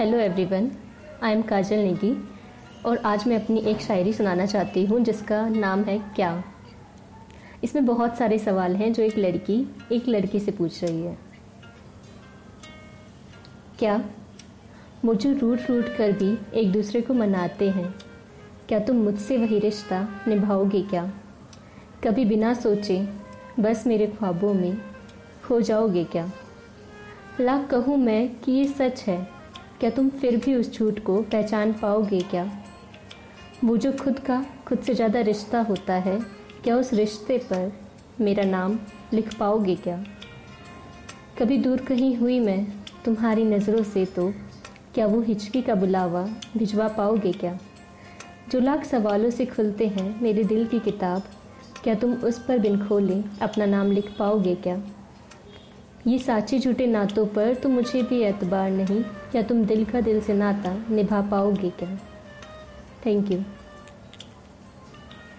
Hello everyone I am Kajal Negi और आज मैं अपनी एक शायरी सुनाना चाहती हूँ जिसका नाम है क्या। इसमें बहुत सारे सवाल हैं जो एक लड़की एक लड़की से पूछ रही है। क्या मुझे रूट रूट कर भी एक दूसरे को मनाते हैं? क्या तुम मुझसे वही रिश्ता निभाओगे क्या? कभी बिना सोचे, बस मेरे ख्वाबों में खो जाओगे क्या? लाख कहूँ मैं कि ये सच है क्या तुम फिर भी उस झूठ को पहचान पाओगे क्या? वो जो खुद का, खुद से ज़्यादा रिश्ता होता है, क्या उस रिश्ते पर मेरा नाम लिख पाओगे क्या? कभी दूर कहीं हुई मैं तुम्हारी नज़रों से तो क्या वो हिचकी का बुलावा भिजवा पाओगे क्या? जो लाख सवालों से खुलते हैं मेरे दिल की किताब, क्या तुम उस पर बिन खोले अपना नाम लिख पाओगे क्या? ये साचे झूठे नातों पर तो मुझे भी एतबार नहीं क्या तुम दिल का दिल से नाता निभा पाओगे क्या? Thank you